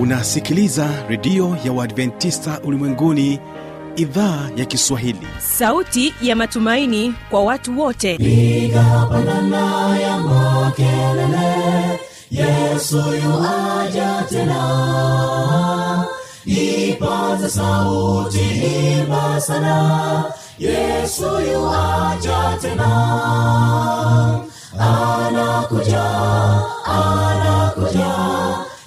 unasikiliza redio ya uadventista ulimwenguni idhaa ya kiswahili. Sauti ya matumaini kwa watu wote. Piga pandana ya makelele yesu yuaja tena. Ipaze sauti imba sana yesu yuaja tena. Anakuja anakuja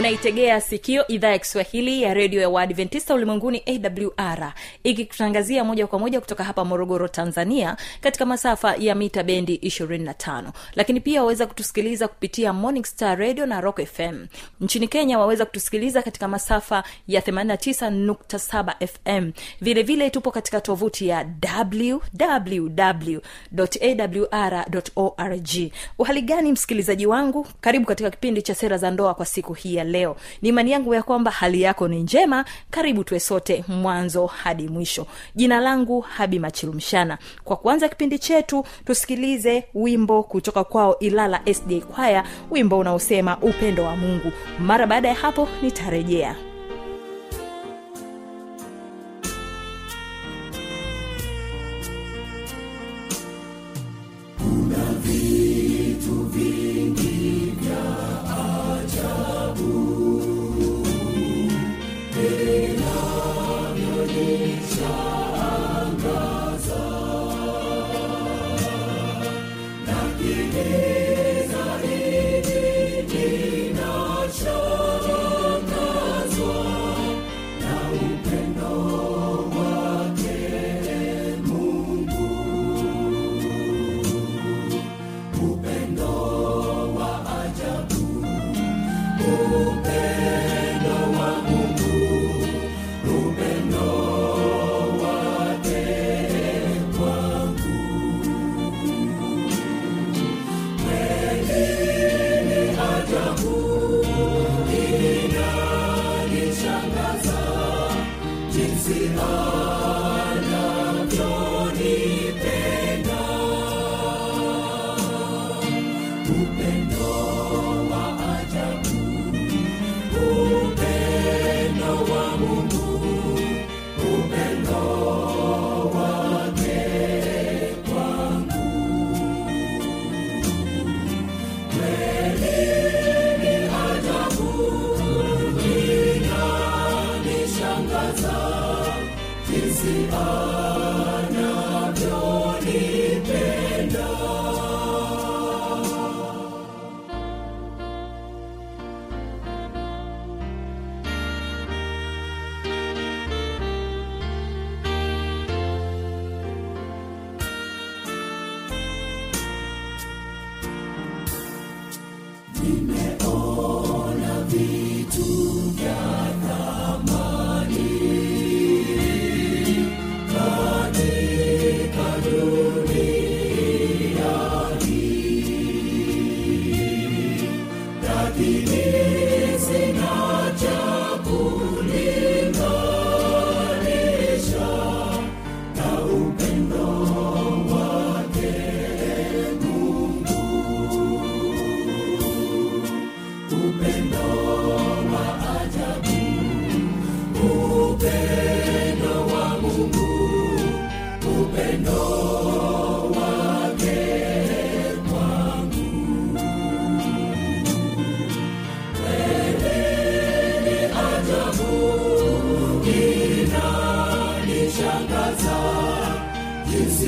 unaitegea sikio idhaa ya kiswahili ya redio ya waadventista ulimwenguni awr ikikutangazia moja kwa moja kutoka hapa morogoro tanzania katika masafa ya mita bendi 25 lakini pia waweza kutusikiliza kupitia morning star radio na rock fm nchini kenya waweza kutusikiliza katika masafa ya 89.7 fm vilevile vile tupo katika tovuti ya www awr org. Uhali msikilizaji wangu? Karibu katika kipindi cha sera za ndoa kwa siku hii ya leo. Ni imani yangu ya kwamba hali yako ni njema. Karibu tuwe sote mwanzo hadi mwisho. Jina langu habi machilumshana kwa kuanza kipindi chetu tusikilize wimbo kutoka kwao ilala sda kwaya wimbo unaosema upendo wa mungu. Mara baada ya hapo nitarejea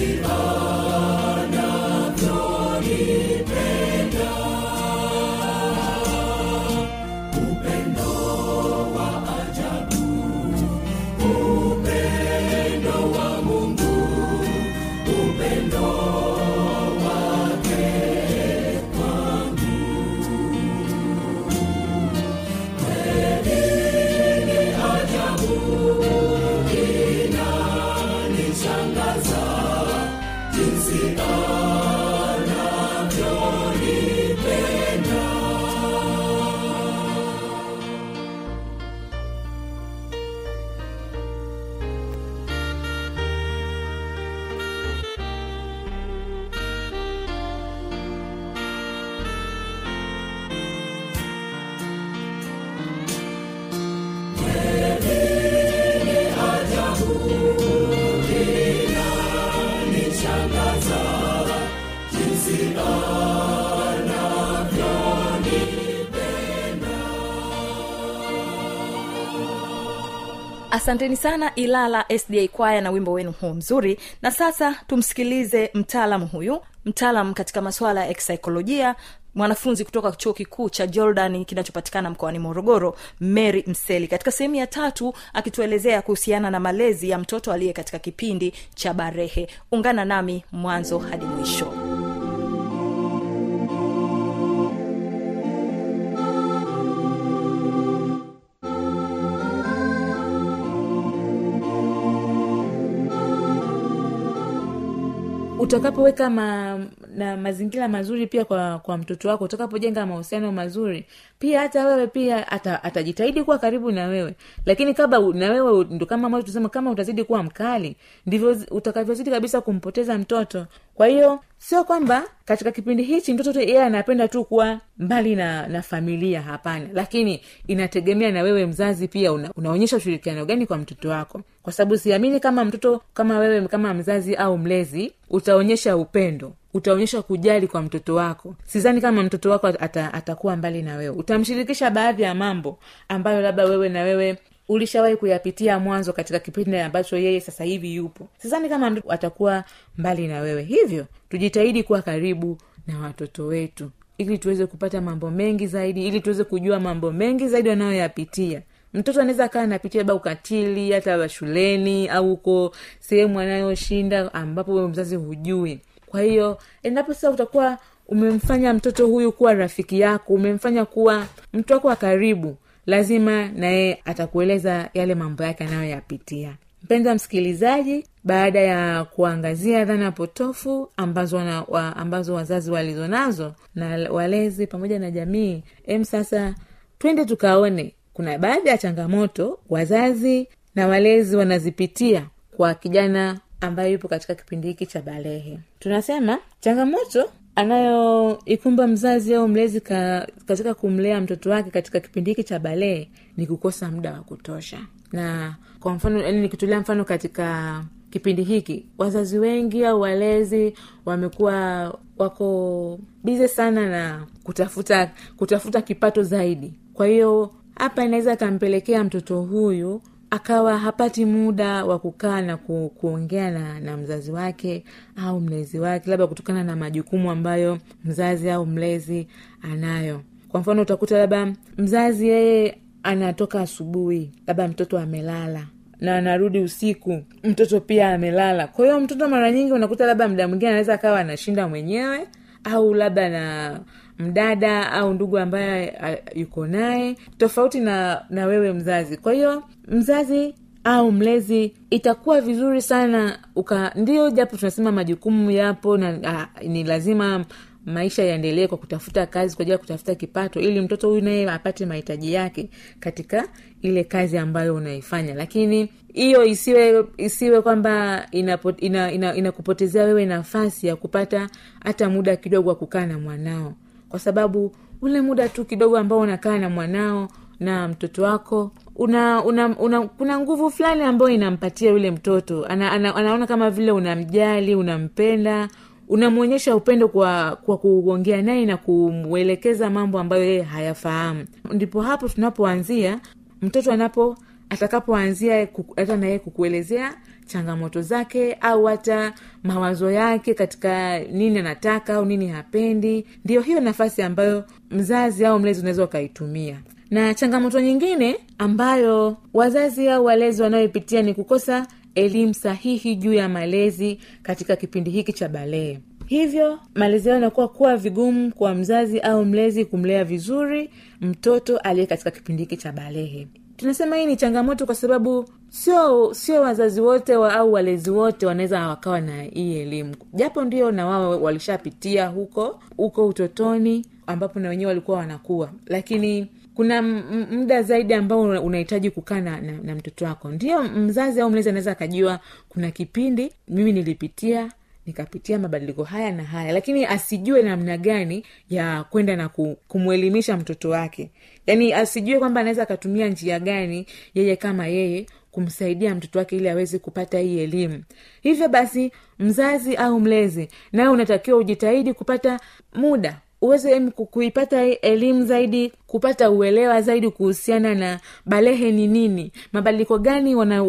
Shiva. Asanteni sana ilala sda kwaya na wimbo wenu huu mzuri. Na sasa tumsikilize mtaalamu huyu mtaalam katika masuala ya kisaikolojia mwanafunzi kutoka chuo kikuu cha jordan kinachopatikana mkoani morogoro mary mseli katika sehemu ya tatu akituelezea kuhusiana na malezi ya mtoto aliye katika kipindi cha barehe. Ungana nami mwanzo hadi mwisho utakapoweka ma, na mazingira mazuri pia kwa kwa mtoto wako utakapojenga mahusiano mazuri pia hata wewe pia ata, atajitahidi kuwa karibu na wewe. Lakini kama u- na wewe ndo kama ambavyo tusema kama utazidi kuwa mkali ndivyo zi- utakavyozidi kabisa kumpoteza mtoto. Kwa hiyo sio kwamba katika kipindi hichi mtoto yeye anapenda tu kuwa mbali na na familia hapana. Lakini inategemea na wewe mzazi pia una, unaonyesha ushirikiano gani kwa mtoto wako kwa sababu siamini kama mtoto kama wewe kama mzazi au mlezi utaonyesha upendo. Utaonyesha kujali kwa mtoto wako. Sidhani kama mtoto wako ata, atakuwa mbali na wewe. Utamshirikisha baadhi ya mambo ambayo labda wewe na wewe ulishawahi kuyapitia mwanzo katika kipindi ambacho yeye sasa hivi yupo. Sidhani kama atakuwa mbali na wewe. Hivyo tujitahidi kuwa karibu na watoto wetu. Ili tuweze kupata mambo mengi zaidi ili tuweze kujua mambo mengi zaidi wanayoyapitia mtoto anaweza kaa anapitia labda ukatili hata wa shuleni au huko sehemu anayoshinda ambapo mzazi hujui. Kwa hiyo endapo sasa utakuwa umemfanya mtoto huyu kuwa rafiki yako umemfanya kuwa mtu wako wa karibu lazima naye atakueleza yale mambo yake anayoyapitia. Mpenza msikilizaji baada ya kuangazia dhana potofu ambazo wana, wa, ambazo wazazi walizonazo na walezi pamoja na jamii em sasa twende tukaone kuna baadhi ya changamoto wazazi na walezi wanazipitia kwa kijana ambaye yupo katika kipindi hiki cha balehe. Tunasema changamoto anayoikumba mzazi au mlezi ka, katika kumlea mtoto wake katika kipindi hiki cha balehe ni kukosa muda wa kutosha. Na kwa mfano yani nikitolea mfano katika kipindi hiki wazazi wengi au walezi wamekuwa wako bize sana na kutafuta kutafuta kipato zaidi. Kwa hiyo hapa inaweza akampelekea mtoto huyu akawa hapati muda wa kukaa na ku, kuongea na, na mzazi wake au mlezi wake labda kutokana na majukumu ambayo mzazi au mlezi anayo. Kwa mfano utakuta labda mzazi yeye anatoka asubuhi labda mtoto amelala na anarudi usiku mtoto pia amelala. Kwa hiyo mtoto mara nyingi unakuta labda mda mwingine anaweza akawa anashinda mwenyewe au labda na mdada au ndugu ambaye yuko naye tofauti na na wewe mzazi. Kwa hiyo mzazi au mlezi itakuwa vizuri sana uka ndio japo tunasema majukumu yapo na a, ni lazima maisha yaendelee kwa kutafuta kazi kwa ajili ya kutafuta kipato ili mtoto huyu naye apate mahitaji yake katika ile kazi ambayo unaifanya. Lakini hiyo isiwe isiwe kwamba inakupotezea ina, ina, ina wewe nafasi ya kupata hata muda kidogo wa kukaa na mwanao kwa sababu ule muda tu kidogo ambao unakaa na mwanao na mtoto wako una, una, una kuna nguvu fulani ambayo inampatia yule mtoto. Ana, ana, anaona kama vile unamjali unampenda unamwonyesha upendo kwa kwa kuongea naye na kumwelekeza mambo ambayo yeye hayafahamu. Ndipo hapo tunapoanzia mtoto anapo atakapoanzia hata naye kukuelezea changamoto zake au hata mawazo yake katika nini anataka au nini hapendi ndio hiyo nafasi ambayo mzazi au mlezi unaweza ukaitumia. Na changamoto nyingine ambayo wazazi au walezi wanayoipitia ni kukosa elimu sahihi juu ya malezi katika kipindi hiki cha balee. Hivyo malezi yao yanakuwa kuwa vigumu kwa mzazi au mlezi kumlea vizuri mtoto aliye katika kipindi hiki cha balehe tunasema hii ni changamoto kwa sababu sio sio wazazi wote wa, au walezi wote wanaweza wakawa na hii elimu. Japo ndio na wao walishapitia huko huko utotoni ambapo na wenyewe walikuwa wanakuwa lakini kuna muda zaidi ambao unahitaji kukaa na, na, na mtoto wako. Ndio mzazi au mlezi anaweza akajua kuna kipindi mimi nilipitia nikapitia mabadiliko haya na haya. Lakini asijue namna gani ya kwenda na ku- kumwelimisha mtoto wake. Yaani asijue kwamba anaweza akatumia njia gani yeye kama yeye kumsaidia mtoto wake ili aweze kupata hii elimu. Hivyo basi mzazi au mlezi nawe unatakiwa ujitahidi kupata muda. Uweze kuipata elimu zaidi kupata uelewa zaidi kuhusiana na balehe ni nini mabadiliko gani wana-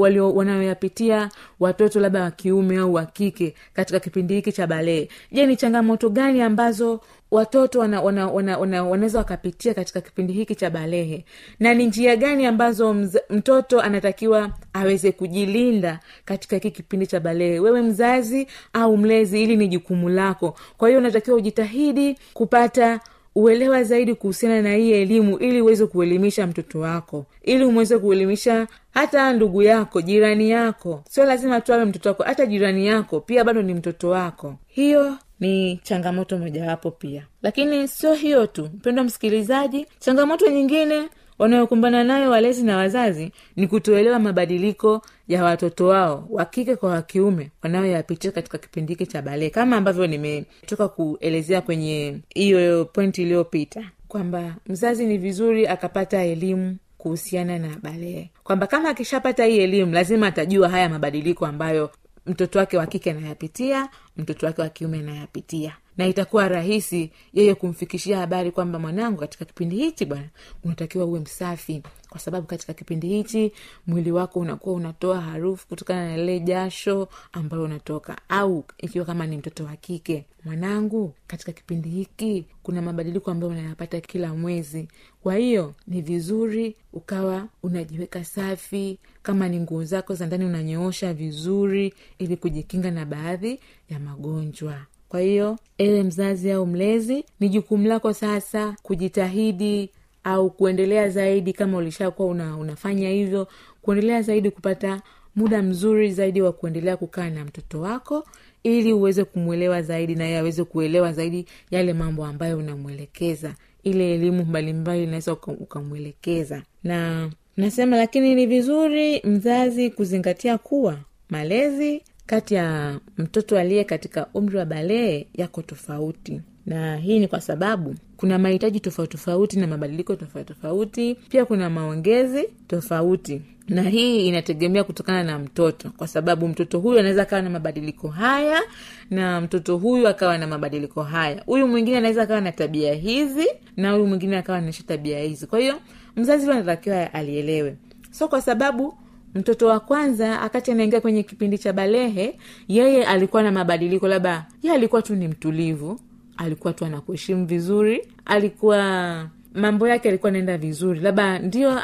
watoto labda wa kiume au wa kike katika kipindi hiki cha balehe. Je ni changamoto gani ambazo watoto wana, wana, wana, wana, wakapitia katika kipindi hiki cha balehe? Na ni njia gani ambazo mz, mtoto anatakiwa aweze kujilinda katika hiki kipindi cha balehe? Wewe mzazi au mlezi ili ni jukumu lako. Kwa hiyo unatakiwa ujitahidi kupata uelewa zaidi kuhusiana na hii elimu ili uweze kuelimisha mtoto wako ili umweze kuelimisha hata ndugu yako jirani yako. Sio lazima tu awe mtoto wako hata jirani yako pia bado ni mtoto wako. Hiyo ni changamoto mojawapo pia. Lakini sio hiyo tu mpendwa msikilizaji changamoto nyingine wanayokumbana nayo walezi na wazazi ni kutoelewa mabadiliko ya watoto wao wa kike kwa wakiume wanayoyapitia katika kipindi hiki cha balee kama ambavyo nimetoka kuelezea kwenye hiyo pointi iliyopita kwamba mzazi ni vizuri akapata elimu kuhusiana na balee kwamba kama akishapata hii elimu lazima atajua haya mabadiliko ambayo mtoto wake wa kike anayapitia mtoto wake wa kiume anayapitia na itakuwa rahisi yeye kumfikishia habari kwamba mwanangu katika kipindi hichi bwana unatakiwa uwe msafi. Kwa sababu katika kipindi hichi mwili wako unakuwa unatoa harufu kutokana na lile jasho ambayo unatoka. Au ikiwa kama ni mtoto wa kike mwanangu katika kipindi hiki kuna mabadiliko ambayo unayapata kila mwezi. Kwa hiyo ni vizuri ukawa unajiweka safi. Kama ni nguo zako za ndani unanyoosha vizuri ili kujikinga na baadhi ya magonjwa kwa hiyo ewe mzazi au mlezi ni jukumu lako sasa kujitahidi au kuendelea zaidi kama ulishakuwa una, unafanya hivyo kuendelea zaidi kupata muda mzuri zaidi wa kuendelea kukaa na mtoto wako ili uweze kumwelewa zaidi na aweze kuelewa zaidi yale mambo ambayo unamwelekeza. Ile elimu mbalimbali unaweza ukamwelekeza. Na nasema lakini ni vizuri mzazi kuzingatia kuwa malezi kati ya mtoto aliye katika umri wa balee yako tofauti. Na hii ni kwa sababu kuna mahitaji tofauti tofauti na mabadiliko tofauti tofauti pia kuna maongezi tofauti. Na hii inategemea kutokana na mtoto kwa sababu mtoto huyu anaweza akawa na mabadiliko haya na mtoto huyu akawa na mabadiliko haya. Huyu mwingine anaweza akawa na tabia hizi na huyu mwingine akawa naisha tabia hizi. Kwa hiyo mzazi huyo anatakiwa alielewe. So kwa sababu mtoto wa kwanza akati anaingia kwenye kipindi cha balehe yeye alikuwa na mabadiliko labda ye alikuwa tu ni mtulivu alikuwa tu anakuheshimu vizuri alikuwa mambo yake alikuwa anaenda vizuri. Labda ndio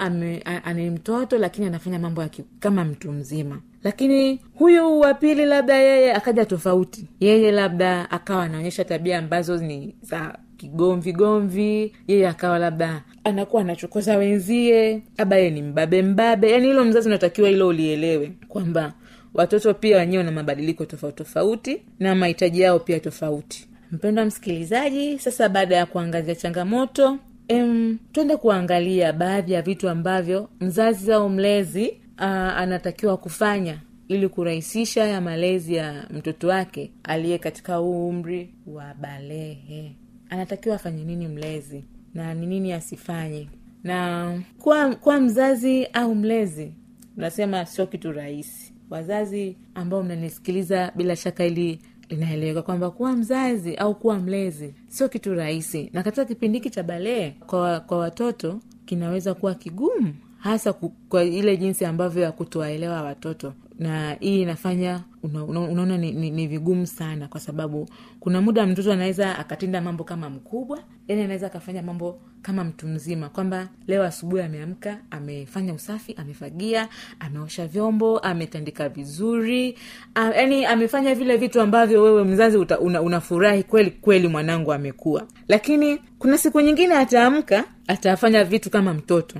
ani mtoto lakini anafanya mambo yake kama mtu mzima. Lakini huyu wa pili labda yeye akaja tofauti. Yeye labda akawa anaonyesha tabia ambazo ni za kigomvi gomvi yeye akawa labda anakuwa anachokoza wenzie labda yeye ni mbabe mbabe. Yaani hilo mzazi unatakiwa hilo ulielewe kwamba watoto pia wenyewe na mabadiliko tofauti tofauti na mahitaji yao pia tofauti. Mpendwa msikilizaji sasa baada ya kuangazia changamoto em, twende kuangalia baadhi ya vitu ambavyo mzazi au mlezi aa, anatakiwa kufanya ili kurahisisha ya malezi ya mtoto wake aliye katika umri wa balehe anatakiwa afanye nini mlezi na ni nini asifanye. Na kuwa, kuwa mzazi au mlezi nasema sio kitu rahisi. Wazazi ambao mnanisikiliza bila shaka ili linaeleweka kwamba kuwa mzazi au kuwa mlezi sio kitu rahisi. Na katika kipindi hiki cha balee kwa, kwa watoto kinaweza kuwa kigumu hasa kwa ile jinsi ambavyo ya kutowaelewa watoto na hii inafanya una, una, unaona ni, ni, ni vigumu sana kwa sababu kuna muda mtoto anaweza akatenda mambo kama mkubwa yani anaweza akafanya mambo kama mtu mzima kwamba leo asubuhi ameamka amefanya usafi amefagia ameosha vyombo ametandika vizuri yani amefanya vile vitu ambavyo wewe mzazi uta, una, unafurahi kweli kweli mwanangu amekuwa lakini kuna siku nyingine ataamka atafanya vitu kama mtoto.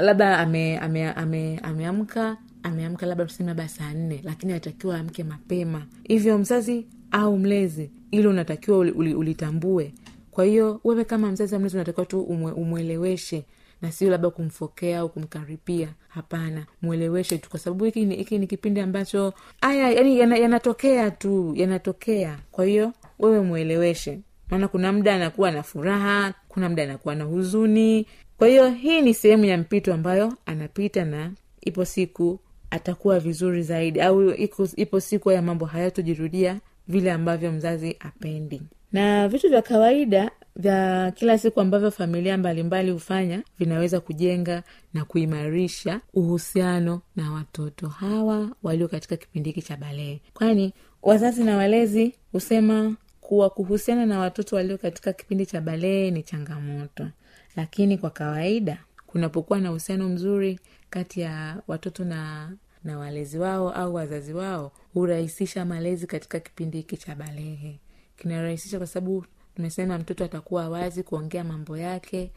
Labda ameamka ame, ame, ameamka ameamka labda tuseme labda saa nne lakini anatakiwa amke mapema. Hivyo mzazi au mlezi ili unatakiwa uli, uli, ulitambue. Kwa hiyo wewe kama mzazi au mlezi unatakiwa tu umwe, umweleweshe na sio labda kumfokea au kumkaripia. Hapana mweleweshe tu kwa sababu hiki ni, ni kipindi ambacho aya yani yana- tu yanatokea. Kwa hiyo wewe mweleweshe. Maana kuna muda anakuwa na furaha kuna muda anakuwa na huzuni. Kwa hiyo hii ni sehemu ya mpito ambayo anapita na ipo siku atakuwa vizuri zaidi. Au ipo siku ya mambo hayatojirudia vile ambavyo mzazi apendi. Na vitu vya kawaida vya kila siku ambavyo familia mbalimbali hufanya vinaweza kujenga na kuimarisha uhusiano na watoto hawa walio katika kipindi hiki cha balee kwani wazazi na walezi husema kuwa kuhusiana na watoto walio katika kipindi cha balee ni changamoto. Lakini kwa kawaida kunapokuwa na uhusiano mzuri kati ya watoto na na walezi wao au wazazi wao hurahisisha malezi katika kipindi hiki cha balehe. Kinarahisisha kwa sababu tumesema mtoto atakuwa wazi kuongea mambo yake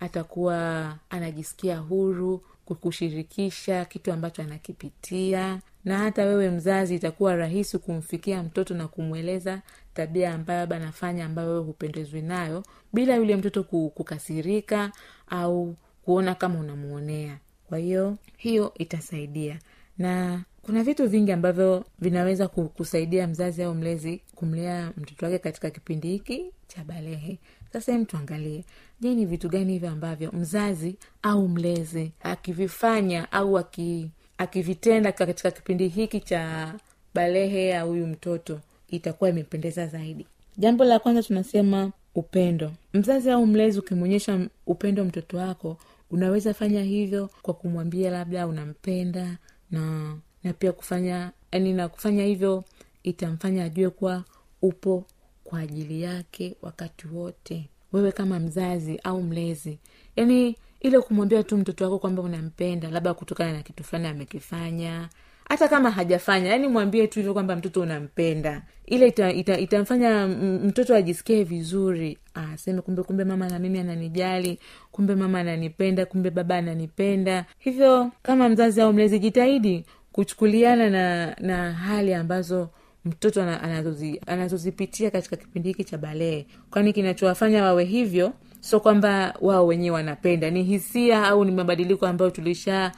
atakuwa anajisikia huru kushirikisha kitu ambacho anakipitia na hata wewe mzazi itakuwa rahisi kumfikia mtoto na kumweleza tabia ambayo labda anafanya ambayo wewe hupendezwi nayo bila yule mtoto kukasirika au kuona kama unamwonea kwa hiyo hiyo itasaidia. Na kuna vitu vingi ambavyo vinaweza kusaidia mzazi au mlezi kumlea mtoto wake katika kipindi hiki cha balehe. Sasa hem tuangalie je ni vitu gani hivyo ambavyo mzazi au mlezi akivifanya au aki, akivitenda katika kipindi hiki cha balehe ya huyu mtoto itakuwa imependeza zaidi? Jambo la kwanza tunasema upendo. Mzazi au mlezi ukimwonyesha upendo mtoto wako unaweza fanya hivyo kwa kumwambia labda unampenda na na pia kufanya yani na kufanya hivyo itamfanya ajue kuwa upo kwa ajili yake wakati wote. Wewe kama mzazi au mlezi yani ile kumwambia tu mtoto wako kwamba unampenda labda kutokana na kitu fulani amekifanya hata kama hajafanya yani mwambie tu hivyo kwamba mtoto unampenda. Ile ita, ita, itamfanya mtoto ajisikie vizuri. Aseme kumbe kumbe mama na mimi ananijali kumbe mama ananipenda kumbe baba ananipenda. Hivyo kama mzazi au mlezi jitahidi kuchukuliana na na hali ambazo mtoto anazozi, anazozipitia katika kipindi hiki cha balee. Kwani kinachowafanya wawe hivyo sio kwamba wao wenyewe wanapenda. Ni hisia au ni mabadiliko ambayo tulisha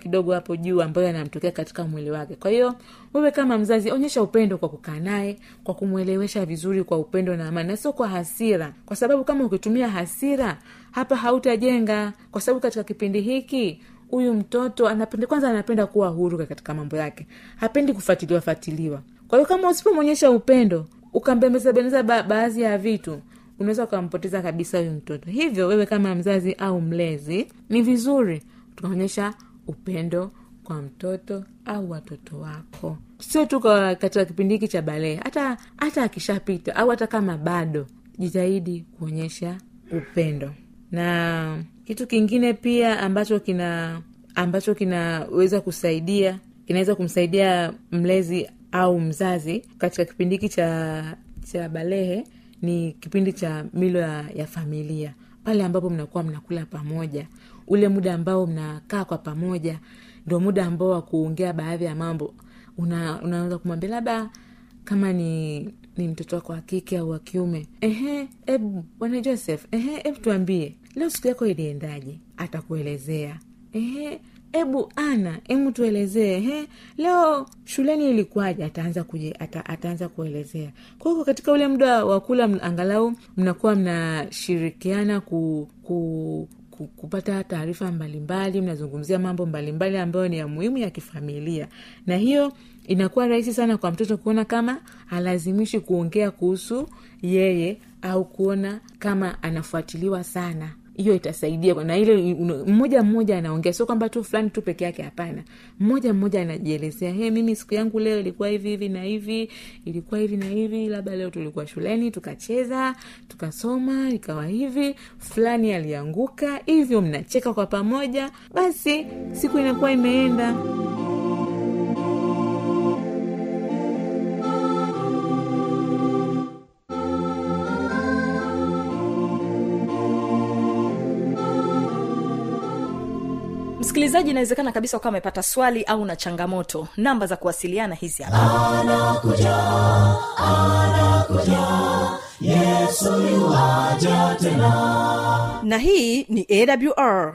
kidogo hapo juu ambayo yanamtokea katika mwili wake. Kwa hiyo wewe kama mzazi onyesha upendo kwa kukaa naye kwa kumwelewesha vizuri kwa upendo na amani na sio kwa hasira. Kwa sababu kama ukitumia hasira hapa hautajenga. Kwa sababu katika kipindi hiki huyu mtoto anapenda kwanza anapenda kuwa huru katika mambo yake. Hapendi kufatiliwa fatiliwa kwa hiyo kama usipomwonyesha upendo ukambembezabembeza ba- baadhi ya vitu unaweza ukampoteza kabisa huyu mtoto. Hivyo wewe kama mzazi au mlezi ni vizuri tukaonyesha upendo kwa mtoto au watoto wako. Sio tu katika kipindi hiki cha balee hata hata akishapita au hata kama bado jitahidi kuonyesha upendo. Na kitu kingine pia ambacho kina ambacho kinaweza kusaidia kinaweza kumsaidia mlezi au mzazi katika kipindi hiki cha cha balehe ni kipindi cha milo ya, ya familia. Pale ambapo mnakuwa mnakula pamoja. Ule muda ambao mnakaa kwa pamoja ndo muda ambao wa kuongea baadhi ya mambo. Una, unaweza kumwambia labda kama ni ni mtoto wako wa kike au wa kiume ehe ebu bwana joseph ehe hebu tuambie leo siku yako iliendaje? Atakuelezea. Ehe ebu ana emu tuelezee he? Leo shuleni ilikuwaje? Ataanza ata, ataanza kuelezea. Kwa hiyo katika ule muda wa kula angalau mnakuwa mnashirikiana ku, ku ku- kupata taarifa mbalimbali mnazungumzia mambo mbalimbali ambayo ni ya muhimu ya kifamilia. Na hiyo inakuwa rahisi sana kwa mtoto kuona kama halazimishi kuongea kuhusu yeye au kuona kama anafuatiliwa sana hiyo itasaidia na ile mmoja mmoja anaongea sio kwamba tu fulani tu peke yake hapana. Mmoja mmoja anajielezea he mimi siku yangu leo ilikuwa hivi hivi na hivi ilikuwa hivi na hivi labda leo tulikuwa shuleni tukacheza tukasoma ikawa hivi fulani alianguka hivyo mnacheka kwa pamoja basi siku inakuwa imeenda msikilizaji inawezekana kabisa ukawa amepata swali au na changamoto. Namba za kuwasiliana hizi hapa. Yuwaja tena. Na hii ni awr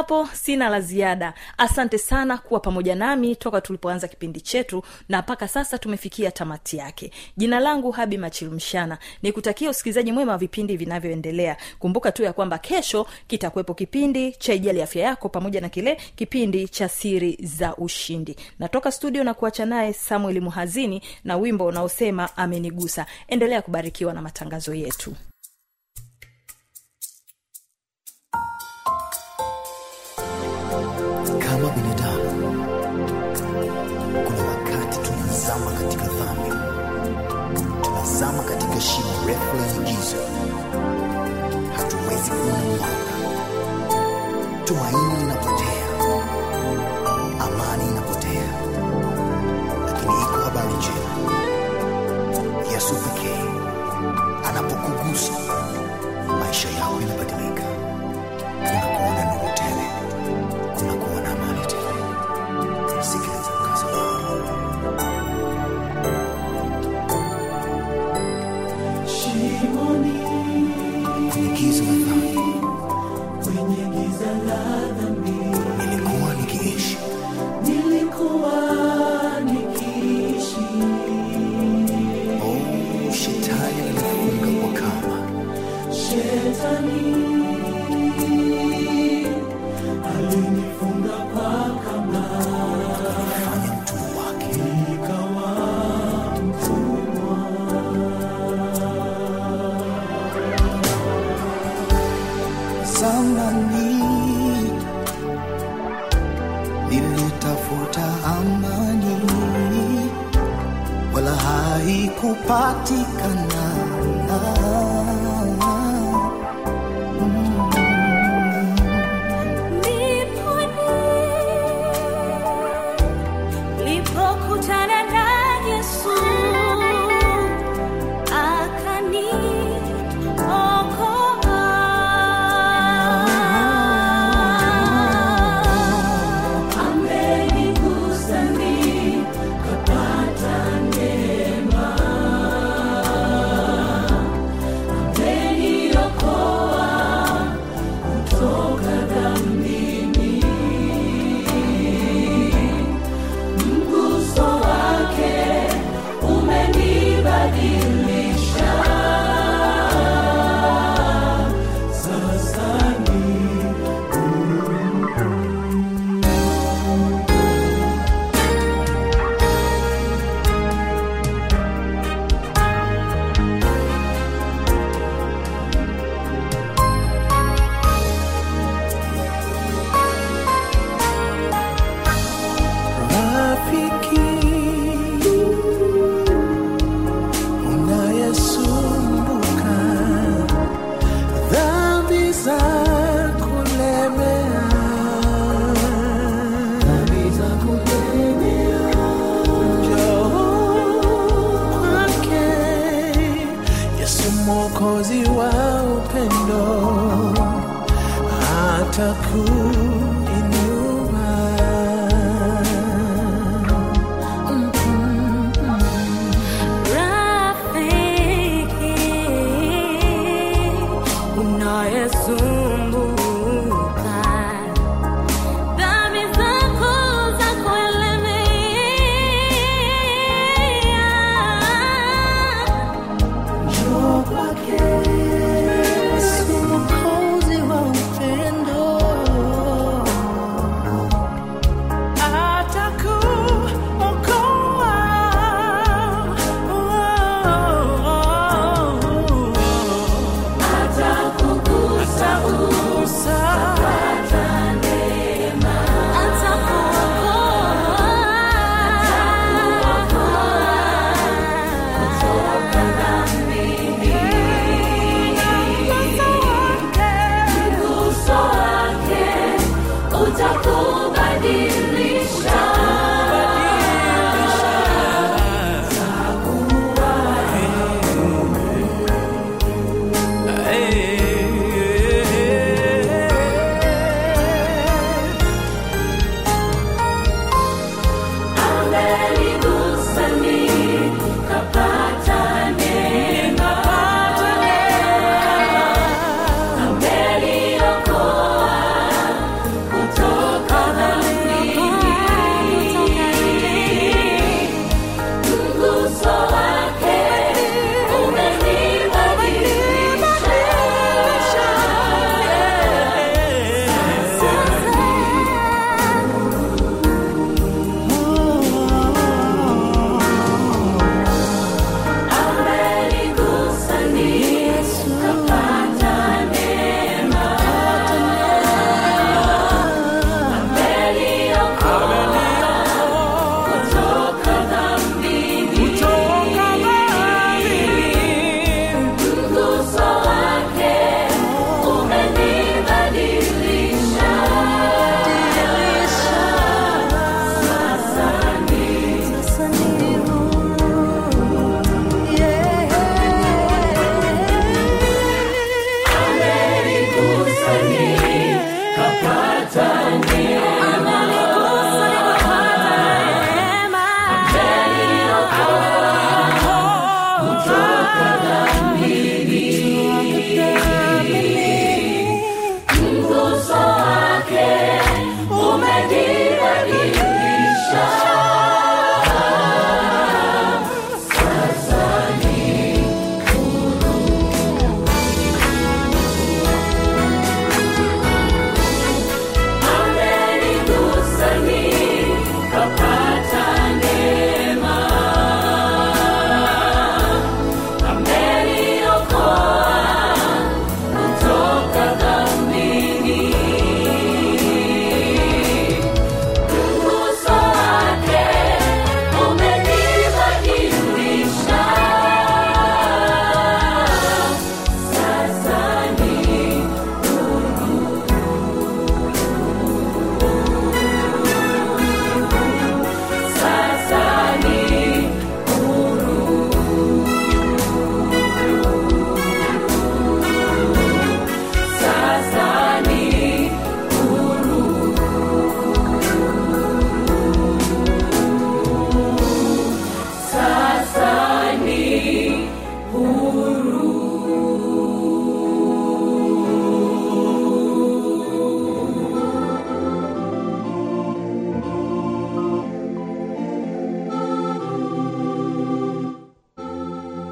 hapo sina la ziada. Asante sana kuwa pamoja nami toka tulipoanza kipindi chetu na mpaka sasa tumefikia tamati yake. Jina langu habi machilumshana ni kutakia usikilizaji mwema wa vipindi vinavyoendelea. Kumbuka tu ya kwamba kesho kitakuwepo kipindi cha ijali afya yako pamoja na kile kipindi cha siri za ushindi. Natoka studio na kuacha naye samueli muhazini na wimbo unaosema amenigusa. Endelea kubarikiwa na matangazo yetu tunazama katika shimo refu lenye giza hatuwezi tumaini